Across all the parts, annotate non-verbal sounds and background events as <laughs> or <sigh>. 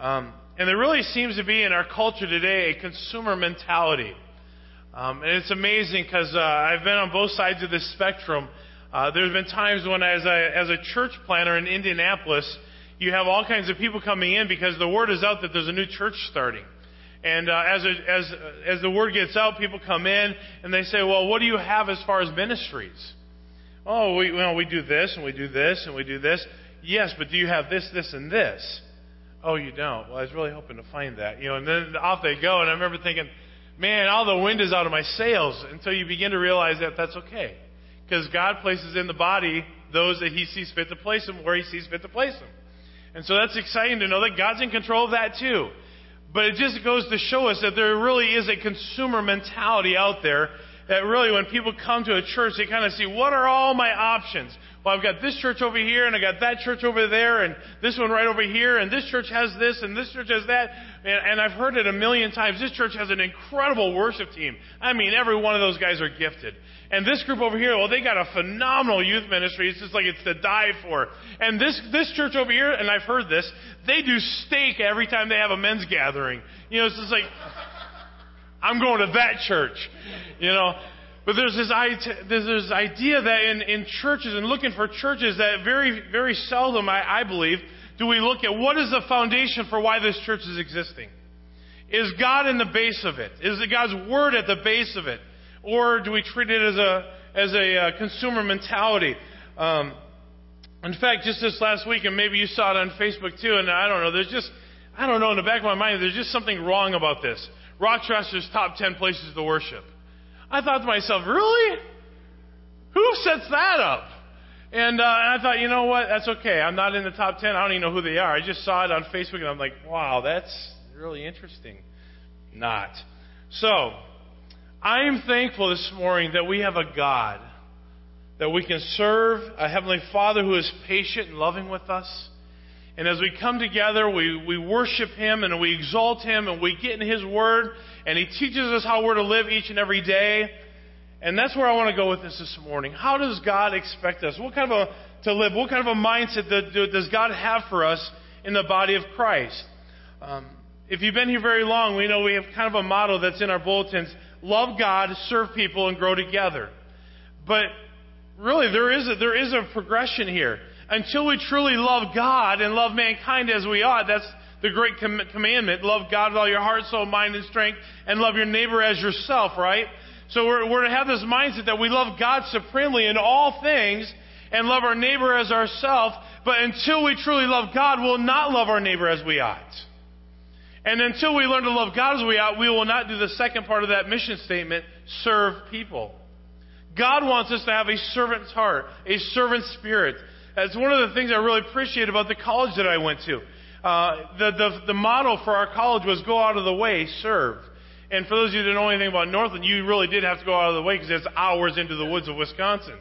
Um, and there really seems to be in our culture today a consumer mentality. Um, and it's amazing because uh, I've been on both sides of this spectrum. Uh, there's been times when, as a, as a church planter in Indianapolis, you have all kinds of people coming in because the word is out that there's a new church starting. And uh, as, a, as, as the word gets out, people come in and they say, well, what do you have as far as ministries? Oh, we, well, we do this and we do this and we do this. Yes, but do you have this, this, and this? Oh, you don't? Well, I was really hoping to find that. You know, and then off they go. And I remember thinking, man, all the wind is out of my sails until you begin to realize that that's okay. Because God places in the body those that He sees fit to place them where He sees fit to place them. And so that's exciting to know that God's in control of that too. But it just goes to show us that there really is a consumer mentality out there that really when people come to a church, they kind of see, what are all my options? Well, I've got this church over here, and I got that church over there, and this one right over here, and this church has this, and this church has that. And, and I've heard it a million times. This church has an incredible worship team. I mean, every one of those guys are gifted. And this group over here, well, they got a phenomenal youth ministry. It's just like it's to die for. And this, this church over here, and I've heard this, they do steak every time they have a men's gathering. You know, it's just like, I'm going to that church. You know, but there's this, there's this idea that in, in churches and looking for churches that very, very seldom, I, I believe, do we look at what is the foundation for why this church is existing. Is God in the base of it? Is God's word at the base of it? Or do we treat it as a, as a uh, consumer mentality? Um, in fact, just this last week, and maybe you saw it on Facebook too, and I don't know, there's just, I don't know, in the back of my mind, there's just something wrong about this. Rochester's top 10 places to worship. I thought to myself, really? Who sets that up? And, uh, and I thought, you know what? That's okay. I'm not in the top 10. I don't even know who they are. I just saw it on Facebook and I'm like, wow, that's really interesting. Not. So, I am thankful this morning that we have a God that we can serve, a Heavenly Father who is patient and loving with us. And as we come together, we, we worship Him and we exalt Him and we get in His Word and He teaches us how we're to live each and every day. And that's where I want to go with this this morning. How does God expect us? What kind of a, to live? What kind of a mindset does God have for us in the body of Christ? Um, if you've been here very long, we know we have kind of a motto that's in our bulletins. Love God, serve people, and grow together. But really, there is a, there is a progression here until we truly love God and love mankind as we ought, that's the great com- commandment. Love God with all your heart, soul, mind, and strength, and love your neighbor as yourself, right? So we're, we're to have this mindset that we love God supremely in all things and love our neighbor as ourselves, but until we truly love God, we'll not love our neighbor as we ought. And until we learn to love God as we ought, we will not do the second part of that mission statement, serve people. God wants us to have a servant's heart, a servant spirit. That's one of the things I really appreciate about the college that I went to. Uh, the, the, the motto for our college was go out of the way, serve. And for those of you that know anything about Northland, you really did have to go out of the way because it's hours into the woods of Wisconsin.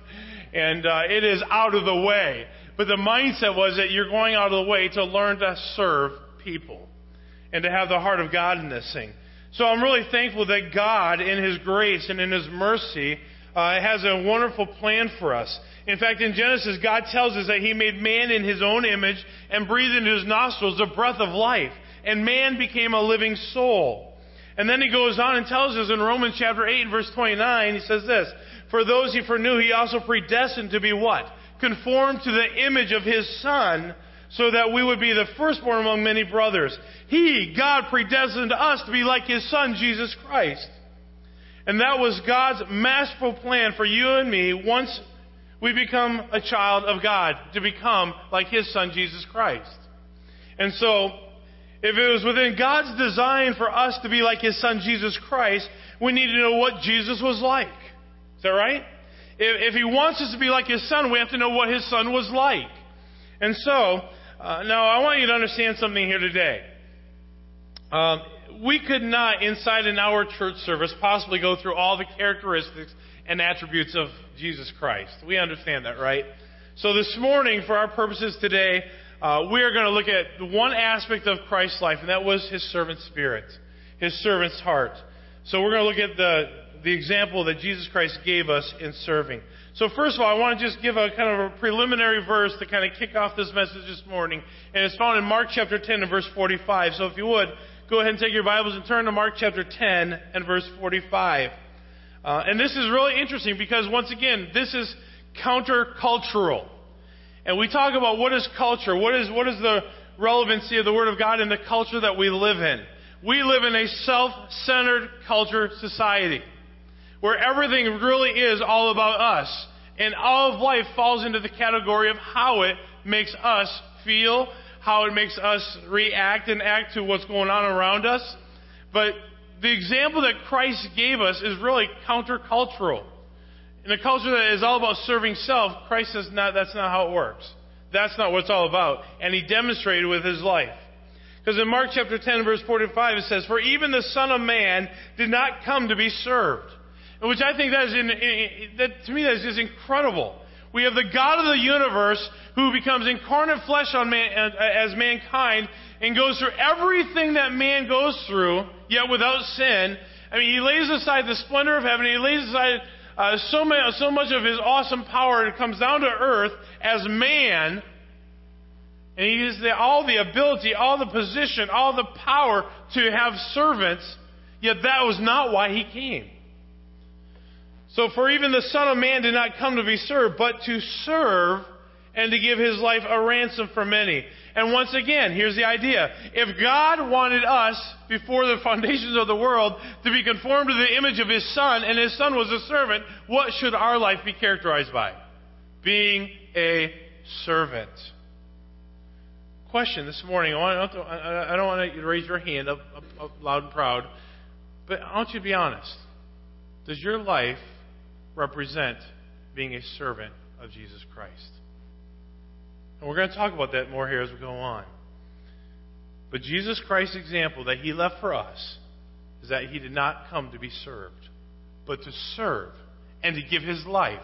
And uh, it is out of the way. But the mindset was that you're going out of the way to learn to serve people and to have the heart of God in this thing. So I'm really thankful that God, in His grace and in His mercy, uh, has a wonderful plan for us. In fact, in Genesis, God tells us that He made man in His own image and breathed into his nostrils the breath of life. And man became a living soul. And then He goes on and tells us in Romans chapter 8 verse 29, He says this, For those He foreknew, He also predestined to be what? Conformed to the image of His Son, so that we would be the firstborn among many brothers. He, God, predestined us to be like His Son, Jesus Christ. And that was God's masterful plan for you and me once we become a child of God, to become like His Son, Jesus Christ. And so, if it was within God's design for us to be like His Son, Jesus Christ, we need to know what Jesus was like. Is that right? If, if He wants us to be like His Son, we have to know what His Son was like. And so, uh, now I want you to understand something here today. Um, we could not, inside an hour church service, possibly go through all the characteristics and attributes of Jesus Christ. We understand that, right? So this morning, for our purposes today, uh, we are going to look at one aspect of Christ's life, and that was his servant spirit, his servant's heart. So we're going to look at the the example that Jesus Christ gave us in serving. So first of all, I want to just give a kind of a preliminary verse to kind of kick off this message this morning. And it's found in Mark chapter 10 and verse 45. So if you would, go ahead and take your Bibles and turn to Mark chapter 10 and verse 45. Uh, and this is really interesting because once again, this is countercultural. And we talk about what is culture, what is, what is the relevancy of the Word of God in the culture that we live in. We live in a self-centered culture society where everything really is all about us. And all of life falls into the category of how it makes us feel, how it makes us react and act to what's going on around us. But the example that Christ gave us is really countercultural. In a culture that is all about serving self, Christ says not, that's not how it works. That's not what it's all about. And he demonstrated with his life. Because in Mark chapter 10 verse 45 it says, For even the Son of Man did not come to be served. Which I think that is, in, in, that to me that is just incredible. We have the God of the universe who becomes incarnate flesh on man, as mankind and goes through everything that man goes through, yet without sin. I mean, he lays aside the splendor of heaven. He lays aside uh, so, many, so much of his awesome power. It comes down to earth as man and he has all the ability, all the position, all the power to have servants, yet that was not why he came. So, for even the Son of Man did not come to be served, but to serve and to give his life a ransom for many. And once again, here's the idea. If God wanted us, before the <laughs> foundations of the world, to be conformed to the image of his Son, and his Son was a servant, what should our life be characterized by? Being a servant question this morning. I don't want you to raise your hand up, up, up loud and proud, but I want you to be honest. Does your life represent being a servant of Jesus Christ? And we're going to talk about that more here as we go on. But Jesus Christ's example that he left for us is that he did not come to be served, but to serve and to give his life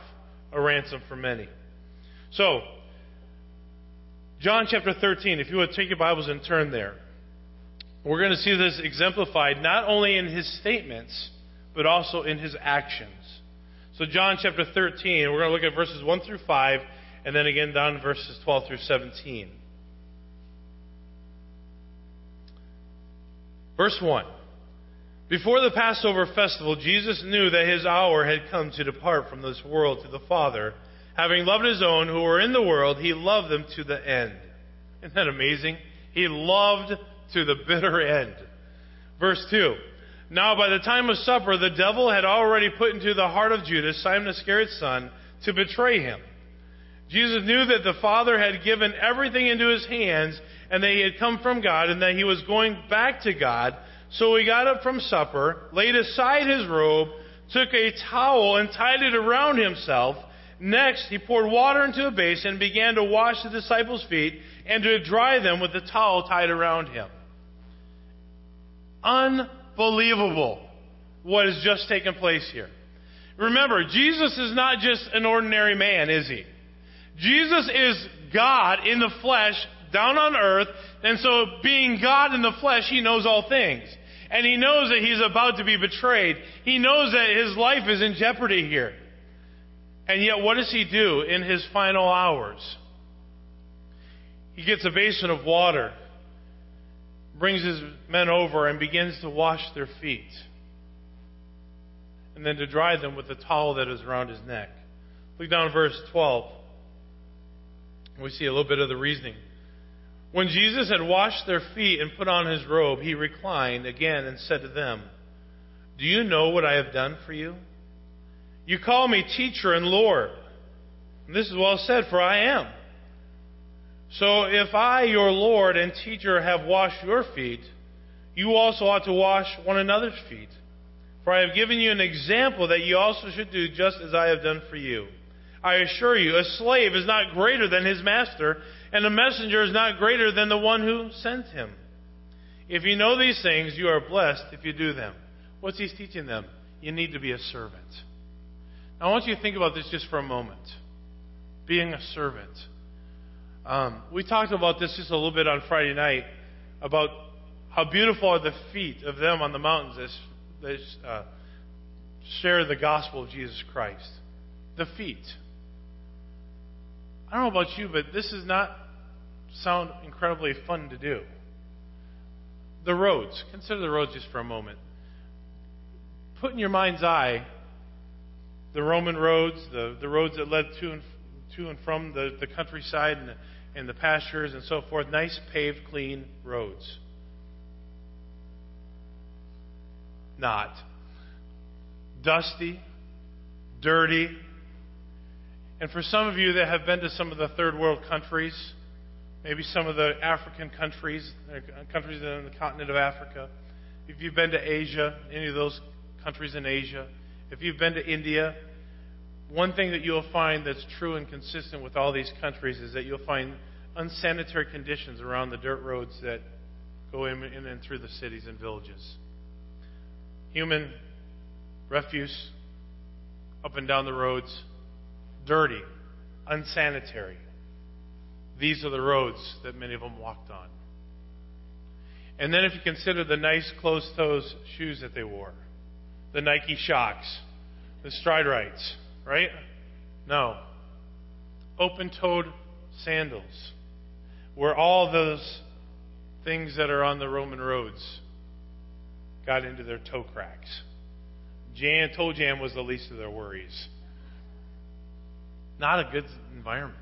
a ransom for many. So, John chapter 13, if you would take your Bibles and turn there. We're going to see this exemplified not only in his statements, but also in his actions. So, John chapter 13, we're going to look at verses 1 through 5, and then again down verses 12 through 17. Verse 1. Before the Passover festival, Jesus knew that his hour had come to depart from this world to the Father Having loved his own who were in the world, he loved them to the end. Isn't that amazing? He loved to the bitter end. Verse 2. Now by the time of supper, the devil had already put into the heart of Judas, Simon Iscariot's son, to betray him. Jesus knew that the Father had given everything into his hands, and that he had come from God, and that he was going back to God. So he got up from supper, laid aside his robe, took a towel and tied it around himself, Next, he poured water into a basin and began to wash the disciples' feet and to dry them with the towel tied around him. Unbelievable what has just taken place here. Remember, Jesus is not just an ordinary man, is he? Jesus is God in the flesh, down on earth, and so being God in the flesh, he knows all things. And he knows that he's about to be betrayed. He knows that his life is in jeopardy here. And yet, what does he do in his final hours? He gets a basin of water, brings his men over, and begins to wash their feet. And then to dry them with the towel that is around his neck. Look down verse 12. We see a little bit of the reasoning. When Jesus had washed their feet and put on his robe, he reclined again and said to them, Do you know what I have done for you? You call me teacher and Lord. And this is well said, for I am. So if I, your Lord and teacher, have washed your feet, you also ought to wash one another's feet. For I have given you an example that you also should do just as I have done for you. I assure you, a slave is not greater than his master, and a messenger is not greater than the one who sent him. If you know these things, you are blessed if you do them. What's he teaching them? You need to be a servant. Now, I want you to think about this just for a moment. Being a servant. Um, we talked about this just a little bit on Friday night about how beautiful are the feet of them on the mountains as, as uh, share the gospel of Jesus Christ. The feet. I don't know about you, but this does not sound incredibly fun to do. The roads. Consider the roads just for a moment. Put in your mind's eye the Roman roads, the, the roads that led to and, to and from the, the countryside and the, and the pastures and so forth. Nice, paved, clean roads. Not. Dusty, dirty. And for some of you that have been to some of the third world countries, maybe some of the African countries, uh, countries in the continent of Africa, if you've been to Asia, any of those countries in Asia, if you've been to India, one thing that you'll find that's true and consistent with all these countries is that you'll find unsanitary conditions around the dirt roads that go in, and through the cities and villages. Human refuse up and down the roads, dirty, unsanitary. These are the roads that many of them walked on. And then if you consider the nice closed toes shoes that they wore, the Nike Shox, the Stride Rites, right? No. Open toed sandals, where all those things that are on the Roman roads got into their toe cracks. Jam, toe jam was the least of their worries. Not a good environment,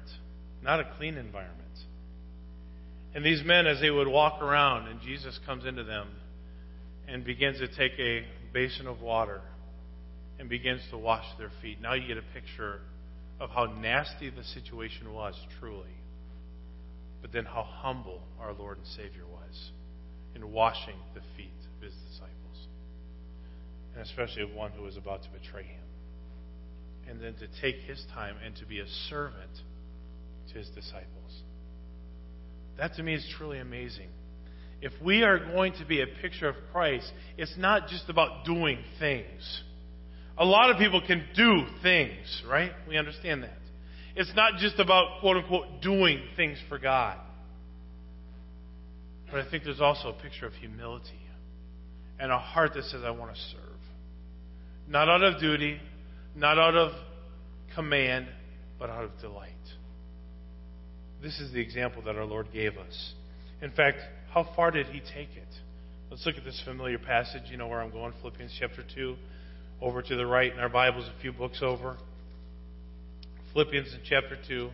not a clean environment. And these men, as they would walk around, and Jesus comes into them and begins to take a basin of water and begins to wash their feet. Now you get a picture of how nasty the situation was, truly. But then how humble our Lord and Savior was in washing the feet of his disciples. And especially of one who was about to betray him. And then to take his time and to be a servant to his disciples. That to me is truly amazing. If we are going to be a picture of Christ, it's not just about doing things. A lot of people can do things, right? We understand that. It's not just about, quote unquote, doing things for God. But I think there's also a picture of humility and a heart that says, I want to serve. Not out of duty, not out of command, but out of delight. This is the example that our Lord gave us. In fact, how far did he take it? Let's look at this familiar passage. You know where I'm going, Philippians chapter 2, over to the right in our Bibles, a few books over. Philippians in chapter 2.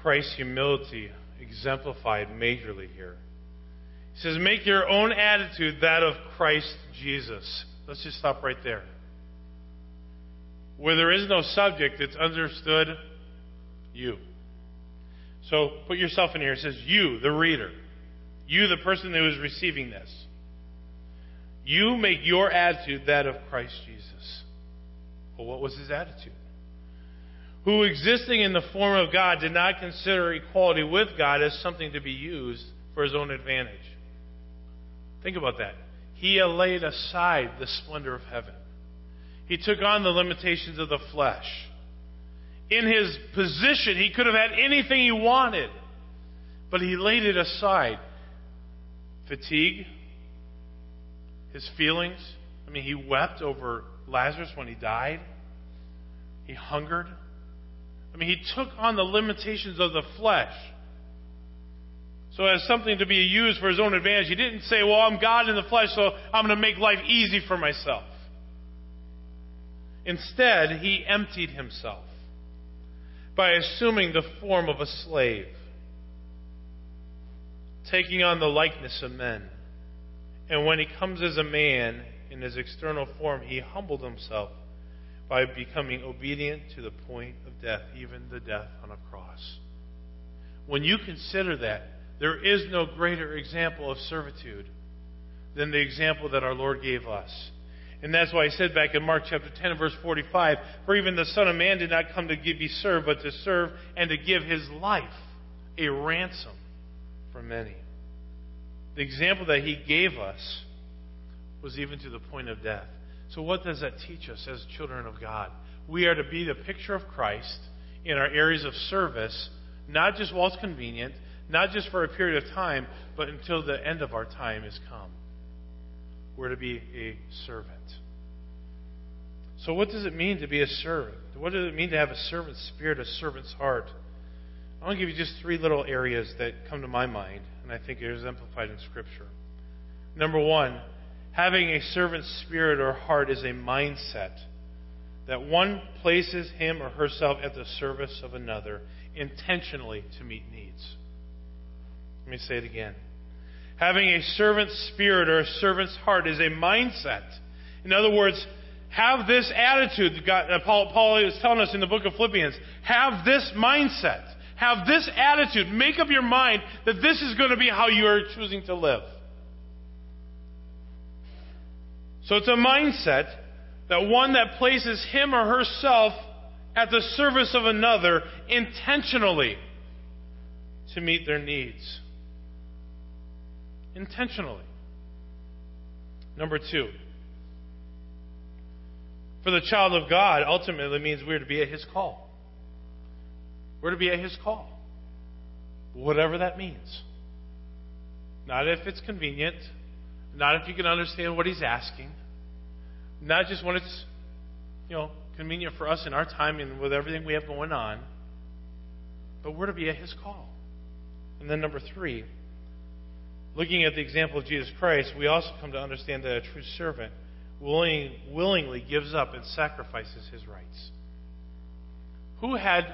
Christ's humility exemplified majorly here. He says, Make your own attitude that of Christ Jesus. Let's just stop right there. Where there is no subject, it's understood you. So put yourself in here. It says, You, the reader. You, the person who is receiving this. You make your attitude that of Christ Jesus. Well, what was his attitude? Who, existing in the form of God, did not consider equality with God as something to be used for his own advantage. Think about that. He laid aside the splendor of heaven. He took on the limitations of the flesh. In his position, he could have had anything he wanted, but he laid it aside. Fatigue, his feelings. I mean, he wept over Lazarus when he died. He hungered. I mean, he took on the limitations of the flesh. So as something to be used for his own advantage. He didn't say, well, I'm God in the flesh, so I'm going to make life easy for myself. Instead, he emptied himself by assuming the form of a slave, taking on the likeness of men. And when he comes as a man in his external form, he humbled himself by becoming obedient to the point of death, even the death on a cross. When you consider that, there is no greater example of servitude than the example that our Lord gave us. And that's why I said back in Mark chapter 10 verse 45, for even the Son of Man did not come to give, be served, but to serve and to give his life a ransom for many. The example that he gave us was even to the point of death. So what does that teach us as children of God? We are to be the picture of Christ in our areas of service, not just while it's convenient, not just for a period of time, but until the end of our time has come. We're to be a servant. So, what does it mean to be a servant? What does it mean to have a servant spirit, a servant's heart? I want to give you just three little areas that come to my mind, and I think are exemplified in Scripture. Number one, having a servant spirit or heart is a mindset that one places him or herself at the service of another intentionally to meet needs. Let me say it again. Having a servant spirit or a servant's heart is a mindset. In other words, have this attitude. Uh, Paul, Paul is telling us in the book of Philippians. Have this mindset. Have this attitude. Make up your mind that this is going to be how you are choosing to live. So it's a mindset that one that places him or herself at the service of another intentionally to meet their needs. Intentionally. Number two, for the child of God ultimately means we're to be at his call. We're to be at his call. Whatever that means. Not if it's convenient, not if you can understand what he's asking, not just when it's, you know, convenient for us in our time and with everything we have going on, but we're to be at his call. And then number three, looking at the example of Jesus Christ, we also come to understand that a true servant willing, willingly gives up and sacrifices his rights. Who had,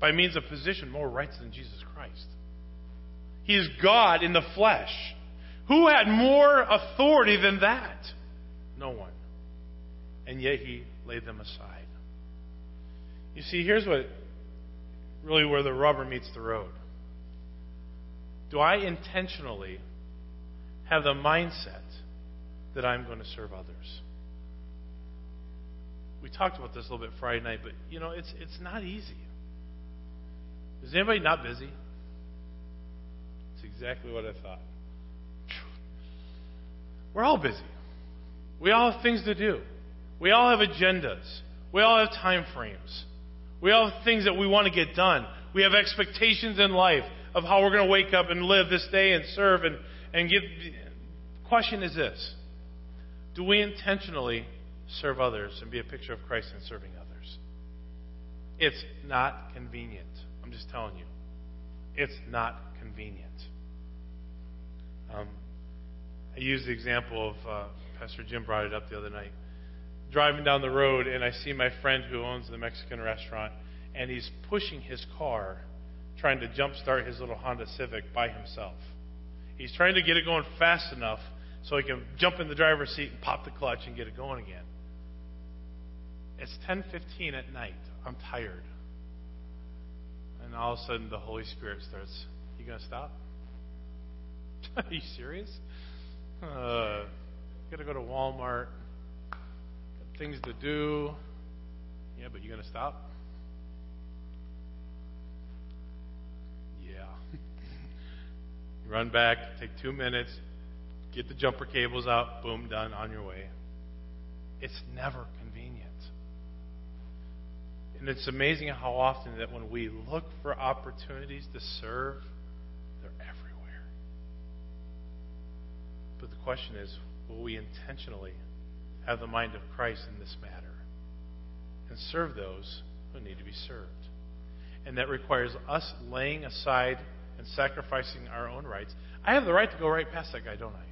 by means of position, more rights than Jesus Christ? He is God in the flesh. Who had more authority than that? No one. And yet he laid them aside. You see, here's what really where the rubber meets the road. Do I intentionally have the mindset that I'm going to serve others. We talked about this a little bit Friday night, but you know, it's it's not easy. Is anybody not busy? It's exactly what I thought. We're all busy. We all have things to do. We all have agendas. We all have time frames. We all have things that we want to get done. We have expectations in life of how we're going to wake up and live this day and serve and, and give. The question is this do we intentionally serve others and be a picture of Christ in serving others? It's not convenient. I'm just telling you. It's not convenient. Um, I used the example of uh, Pastor Jim brought it up the other night. Driving down the road, and I see my friend who owns the Mexican restaurant, and he's pushing his car, trying to jumpstart his little Honda Civic by himself. He's trying to get it going fast enough so he can jump in the driver's seat and pop the clutch and get it going again. It's 10:15 at night. I'm tired. And all of a sudden the Holy Spirit starts, "You going to stop? <laughs> Are you serious? Uh, got to go to Walmart. Got things to do. Yeah, but you going to stop?" Run back, take 2 minutes, Get the jumper cables out, boom, done, on your way. It's never convenient. And it's amazing how often that when we look for opportunities to serve, they're everywhere. But the question is will we intentionally have the mind of Christ in this matter and serve those who need to be served? And that requires us laying aside and sacrificing our own rights. I have the right to go right past that guy, don't I?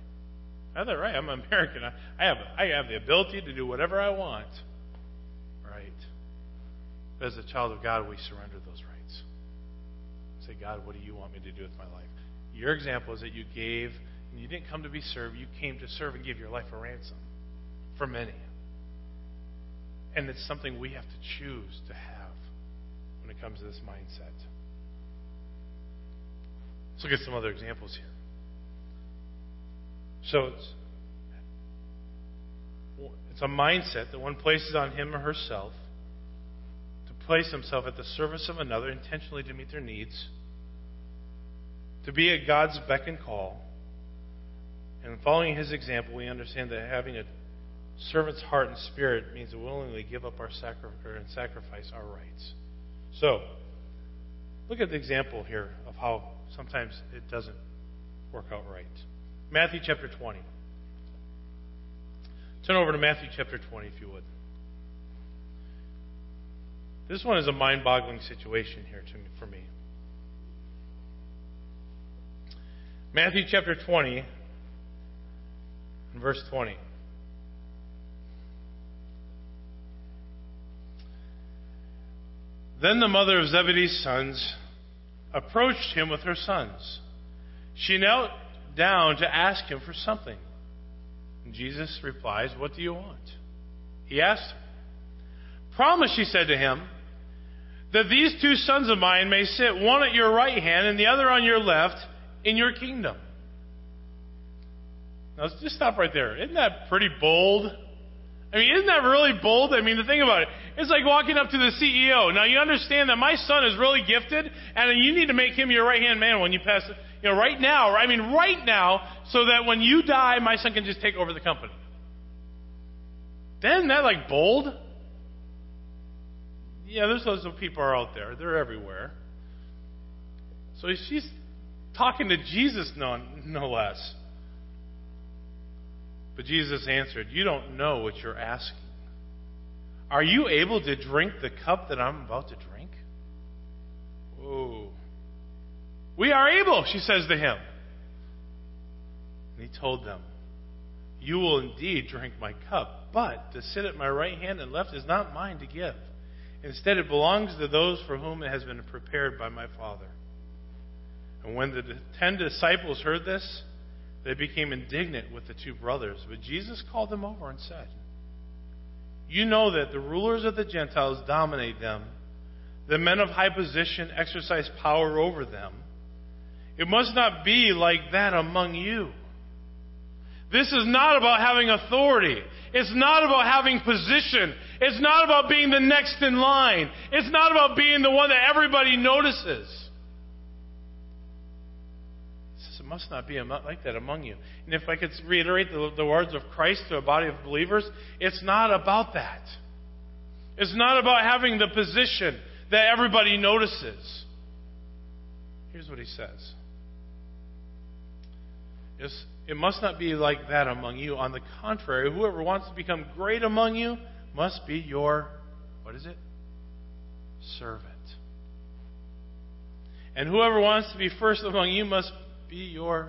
I have that right. I'm American. I, I have I have the ability to do whatever I want. Right. But as a child of God, we surrender those rights. Say, God, what do you want me to do with my life? Your example is that you gave, and you didn't come to be served. You came to serve and give your life a ransom for many. And it's something we have to choose to have when it comes to this mindset. Let's look at some other examples here. So it's, it's a mindset that one places on him or herself to place himself at the service of another intentionally to meet their needs, to be at God's beck and call. And following his example, we understand that having a servant's heart and spirit means to willingly give up our sacrifice and sacrifice our rights. So, Look at the example here of how sometimes it doesn't work out right. Matthew chapter 20. Turn over to Matthew chapter 20, if you would. This one is a mind boggling situation here to, for me. Matthew chapter 20, verse 20. Then the mother of Zebedee's sons approached him with her sons. She knelt down to ask him for something. And Jesus replies, What do you want? He asked Promise, she said to him, that these two sons of mine may sit one at your right hand and the other on your left in your kingdom. Now, let's just stop right there. Isn't that pretty bold? I mean, isn't that really bold? I mean, the thing about it, it's like walking up to the CEO. Now, you understand that my son is really gifted, and you need to make him your right hand man when you pass, you know, right now. I mean, right now, so that when you die, my son can just take over the company. Isn't that like bold? Yeah, there's those people are out there. They're everywhere. So she's talking to Jesus, no, no less. But Jesus answered, You don't know what you're asking. Are you able to drink the cup that I'm about to drink? Whoa. We are able, she says to him. And he told them, You will indeed drink my cup, but to sit at my right hand and left is not mine to give. Instead, it belongs to those for whom it has been prepared by my Father. And when the ten disciples heard this, they became indignant with the two brothers. But Jesus called them over and said, You know that the rulers of the Gentiles dominate them, the men of high position exercise power over them. It must not be like that among you. This is not about having authority. It's not about having position. It's not about being the next in line. It's not about being the one that everybody notices. It must not be like that among you. And if I could reiterate the, the words of Christ to a body of believers, it's not about that. It's not about having the position that everybody notices. Here's what he says. It's, it must not be like that among you. On the contrary, whoever wants to become great among you must be your, what is it? Servant. And whoever wants to be first among you must be your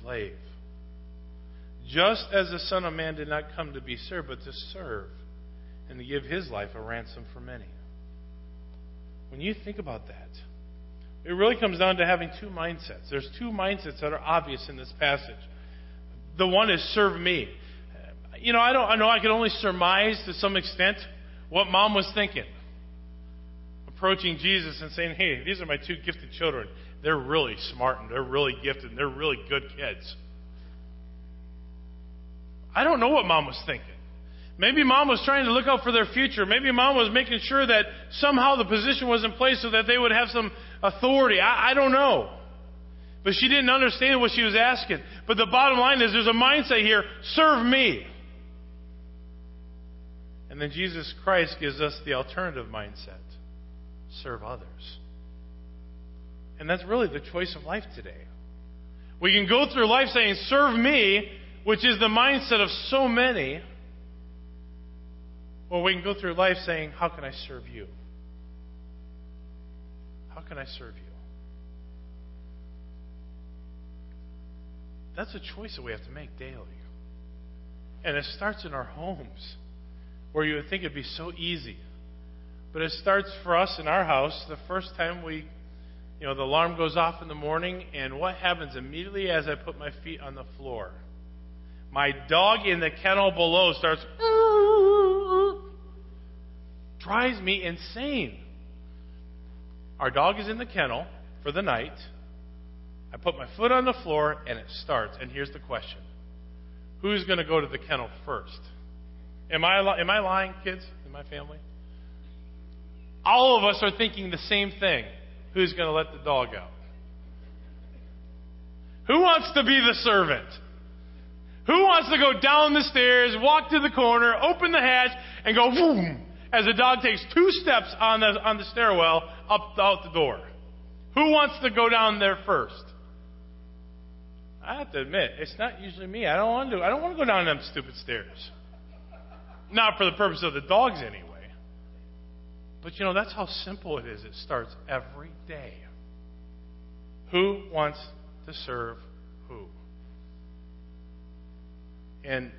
slave. Just as the Son of Man did not come to be served, but to serve and to give his life a ransom for many. When you think about that, it really comes down to having two mindsets. There's two mindsets that are obvious in this passage. The one is serve me. You know, I don't I know I can only surmise to some extent what mom was thinking. Approaching Jesus and saying, Hey, these are my two gifted children. They're really smart and they're really gifted and they're really good kids. I don't know what mom was thinking. Maybe mom was trying to look out for their future. Maybe mom was making sure that somehow the position was in place so that they would have some authority. I, I don't know. But she didn't understand what she was asking. But the bottom line is there's a mindset here serve me. And then Jesus Christ gives us the alternative mindset serve others. And that's really the choice of life today. We can go through life saying, serve me, which is the mindset of so many. Or we can go through life saying, how can I serve you? How can I serve you? That's a choice that we have to make daily. And it starts in our homes, where you would think it'd be so easy. But it starts for us in our house the first time we, you know, the alarm goes off in the morning, and what happens immediately as I put my feet on the floor? My dog in the kennel below starts, <laughs> drives me insane. Our dog is in the kennel for the night. I put my foot on the floor and it starts. And here's the question Who's going to go to the kennel first? Am I, am I lying, kids, in my family? All of us are thinking the same thing. Who's going to let the dog out? Who wants to be the servant? Who wants to go down the stairs, walk to the corner, open the hatch, and go boom, as the dog takes two steps on the, on the stairwell up out the door. Who wants to go down there first? I have to admit, it's not usually me. I don't want to. I don't want to go down them stupid stairs. Not for the purpose of the dogs, anyway. But you know, that's how simple it is. It starts every day. Who wants to serve who? And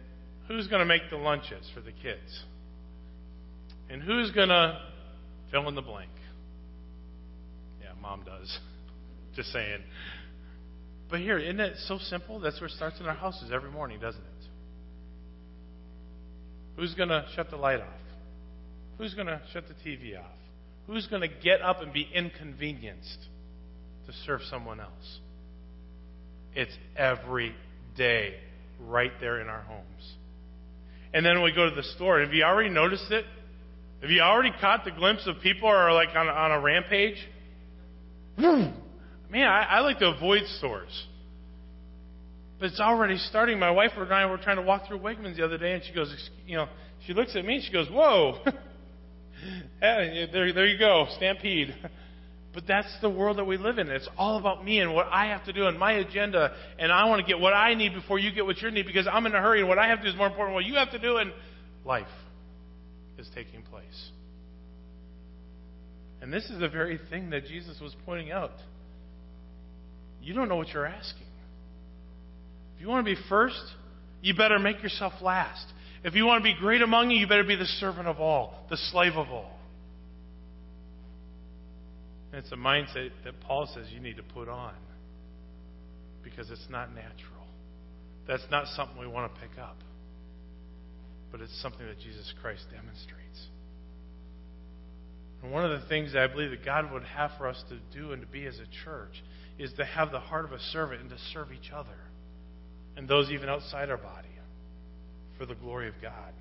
who's going to make the lunches for the kids? And who's going to fill in the blank? Yeah, mom does. <laughs> Just saying. But here, isn't it so simple? That's where it starts in our houses every morning, doesn't it? Who's going to shut the light off? Who's going to shut the TV off? Who's going to get up and be inconvenienced to serve someone else? It's every day right there in our homes. And then we go to the store. Have you already noticed it? Have you already caught the glimpse of people are like on a, on a rampage? Hmm. Man, I, I like to avoid stores. But it's already starting. My wife and I were trying to walk through Wegmans the other day, and she goes, you know, she looks at me and she goes, "Whoa, <laughs> Eh, there, there you go, stampede." <laughs> But that's the world that we live in. It's all about me and what I have to do and my agenda, and I want to get what I need before you get what you need because I'm in a hurry, and what I have to do is more important than what you have to do, and life is taking place. And this is the very thing that Jesus was pointing out. You don't know what you're asking. If you want to be first, you better make yourself last. If you want to be great among you, you better be the servant of all, the slave of all. It's a mindset that Paul says you need to put on because it's not natural. That's not something we want to pick up, but it's something that Jesus Christ demonstrates. And one of the things that I believe that God would have for us to do and to be as a church is to have the heart of a servant and to serve each other and those even outside our body for the glory of God.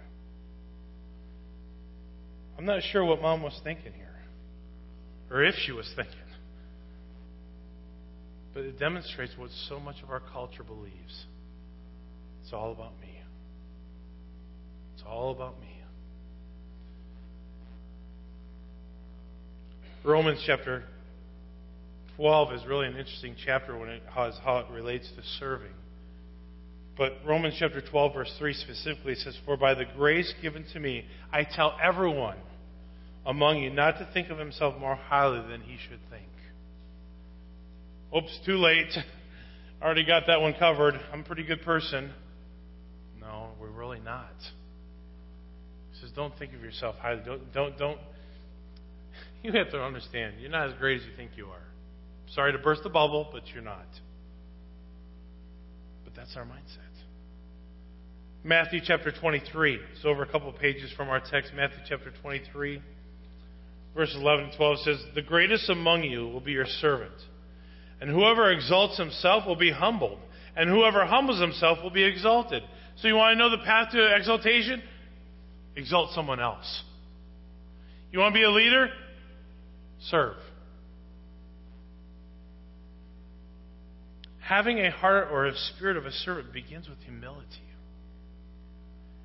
I'm not sure what mom was thinking here, or if she was thinking. But it demonstrates what so much of our culture believes. It's all about me. It's all about me. Romans chapter 12 is really an interesting chapter when it has how it relates to serving. But Romans chapter 12, verse 3 specifically says, For by the grace given to me, I tell everyone among you not to think of himself more highly than he should think. Oops, too late. <laughs> Already got that one covered. I'm a pretty good person. No, we're really not. He says, Don't think of yourself highly. Don't, don't, don't. <laughs> You have to understand, you're not as great as you think you are. Sorry to burst the bubble, but you're not. But that's our mindset. Matthew chapter 23. It's over a couple pages from our text. Matthew chapter 23, verses 11 and 12 says, The greatest among you will be your servant. And whoever exalts himself will be humbled. And whoever humbles himself will be exalted. So you want to know the path to exaltation? Exalt someone else. You want to be a leader? Serve. Having a heart or a spirit of a servant begins with humility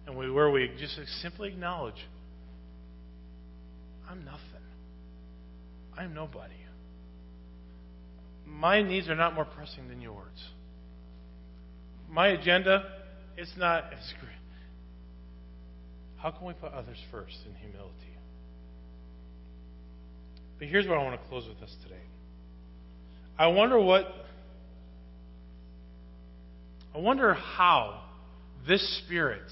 and we, where we just simply acknowledge, I'm nothing. I'm nobody. My needs are not more pressing than yours. My agenda, it's not <laughs> as great. How can we put others first in humility? But here's what I want to close with us today. I wonder what, I wonder how this spirit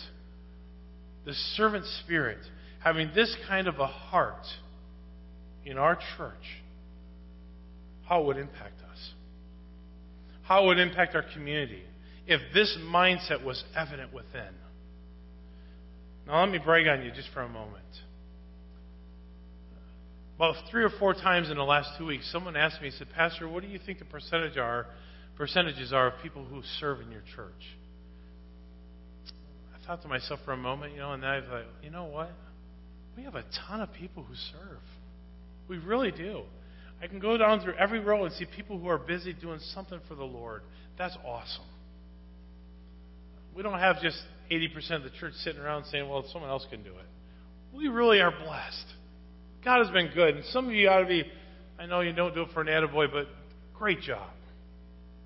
the servant spirit, having this kind of a heart in our church, how it would impact us. How it would impact our community if this mindset was evident within. Now, let me brag on you just for a moment. About three or four times in the last two weeks, someone asked me, said, Pastor, what do you think the percentage are, percentages are of people who serve in your church? I thought to myself for a moment, you know, and then I like, you know what? We have a ton of people who serve. We really do. I can go down through every row and see people who are busy doing something for the Lord. That's awesome. We don't have just 80% of the church sitting around saying, well, someone else can do it. we really are blessed. God has been good. And some of you ought to be, I know you don't do it for an attaboy, but great job.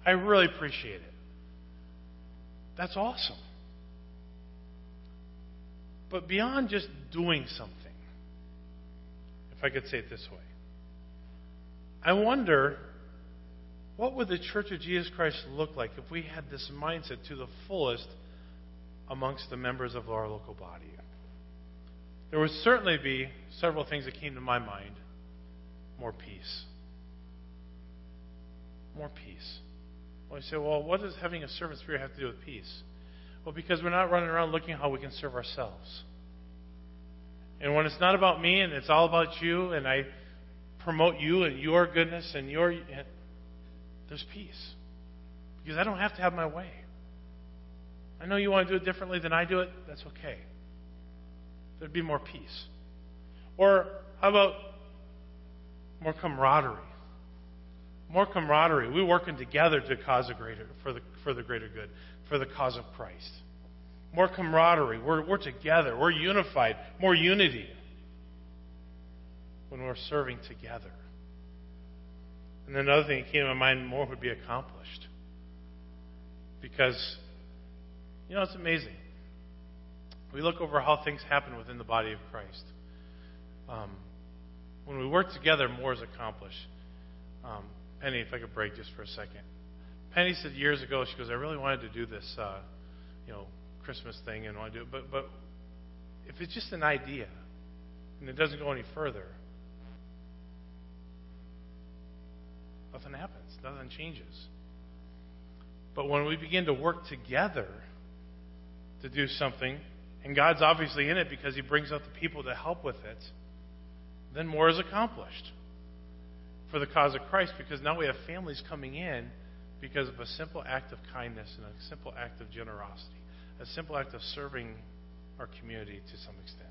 I really appreciate it. That's awesome. But beyond just doing something, if I could say it this way, I wonder what would the Church of Jesus Christ look like if we had this mindset to the fullest amongst the members of our local body? There would certainly be several things that came to my mind. More peace. More peace. Well, you say, well, what does having a servant spirit have to do with peace? Well, because we're not running around looking how we can serve ourselves. And when it's not about me and it's all about you, and I promote you and your goodness and your. There's peace. Because I don't have to have my way. I know you want to do it differently than I do it. That's okay. There'd be more peace. Or how about more camaraderie? More camaraderie. We're working together to cause a greater for the for the greater good, for the cause of Christ. More camaraderie. We're, we're together. We're unified. More unity when we're serving together. And then another thing that came to my mind more would be accomplished. Because, you know, it's amazing. We look over how things happen within the body of Christ. Um, when we work together, more is accomplished. Um, Penny, if I could break just for a second. Penny said years ago, she goes, I really wanted to do this, uh, you know, Christmas thing and want to do it, but but if it's just an idea and it doesn't go any further, nothing happens, nothing changes. But when we begin to work together to do something, and God's obviously in it because He brings out the people to help with it, then more is accomplished for the cause of Christ because now we have families coming in because of a simple act of kindness and a simple act of generosity, a simple act of serving our community to some extent.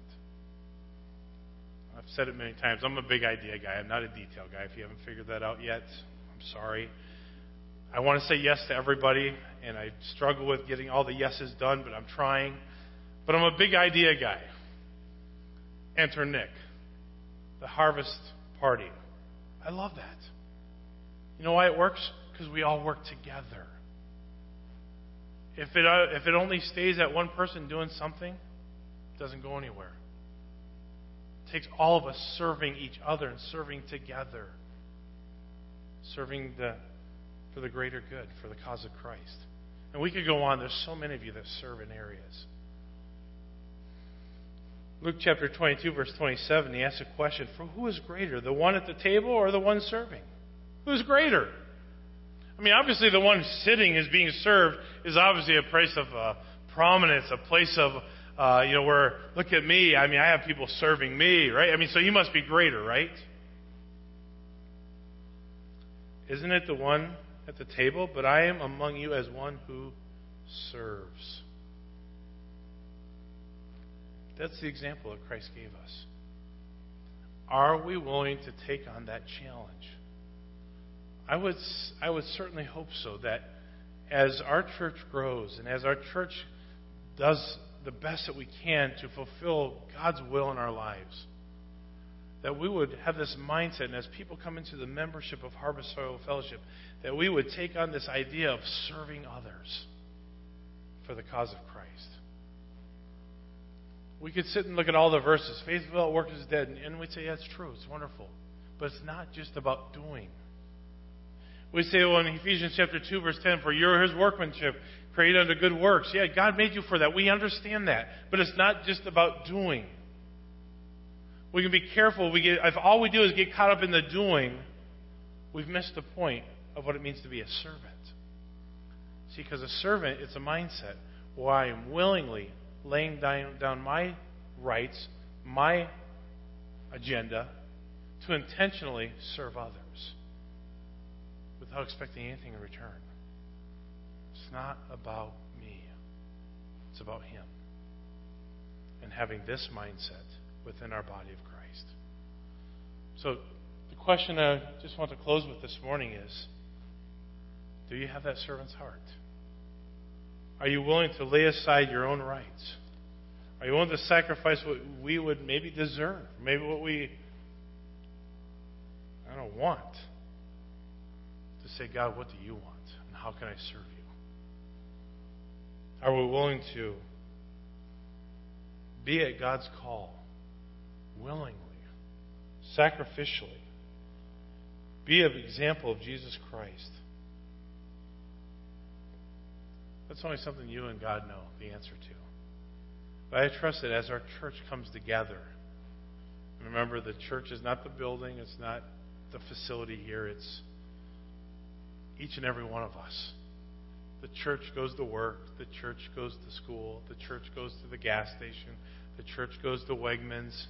I've said it many times. I'm a big idea guy. I'm not a detail guy. If you haven't figured that out yet, I'm sorry. I want to say yes to everybody, and I struggle with getting all the yeses done, but I'm trying. But I'm a big idea guy. Enter Nick, the harvest party. I love that. You know why it works? Because we all work together. If it, uh, if it only stays at one person doing something, it doesn't go anywhere. It takes all of us serving each other and serving together, serving the, for the greater good, for the cause of Christ. And we could go on. There's so many of you that serve in areas. Luke chapter 22, verse 27, he asks a question For who is greater, the one at the table or the one serving? Who's greater? I mean, obviously, the one sitting is being served is obviously a place of uh, prominence, a place of, uh, you know, where, look at me. I mean, I have people serving me, right? I mean, so you must be greater, right? Isn't it the one at the table? But I am among you as one who serves. That's the example that Christ gave us. Are we willing to take on that challenge? I would, I would certainly hope so that as our church grows and as our church does the best that we can to fulfill God's will in our lives, that we would have this mindset, and as people come into the membership of Harvest Soil Fellowship, that we would take on this idea of serving others for the cause of Christ. We could sit and look at all the verses. Faith without works is dead. And we'd say, yeah, it's true. It's wonderful. But it's not just about doing. We say, well, in Ephesians chapter 2, verse 10, for you're his workmanship, created unto good works. Yeah, God made you for that. We understand that. But it's not just about doing. We can be careful. We get, if all we do is get caught up in the doing, we've missed the point of what it means to be a servant. See, because a servant, it's a mindset where I am willingly laying down my rights, my agenda, to intentionally serve others without expecting anything in return. It's not about me, it's about Him. And having this mindset within our body of Christ. So, the question I just want to close with this morning is Do you have that servant's heart? Are you willing to lay aside your own rights? Are you willing to sacrifice what we would maybe deserve? Maybe what we, I don't want? Say, God, what do you want? And how can I serve you? Are we willing to be at God's call willingly, sacrificially? Be an example of Jesus Christ. That's only something you and God know the answer to. But I trust that as our church comes together, remember the church is not the building, it's not the facility here, it's each and every one of us. The church goes to work, the church goes to school, the church goes to the gas station, the church goes to Wegmans.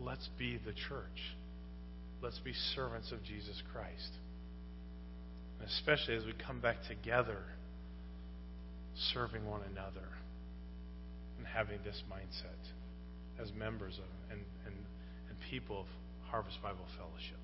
Let's be the church. Let's be servants of Jesus Christ. And especially as we come back together, serving one another and having this mindset as members of and, and, and people of Harvest Bible Fellowship.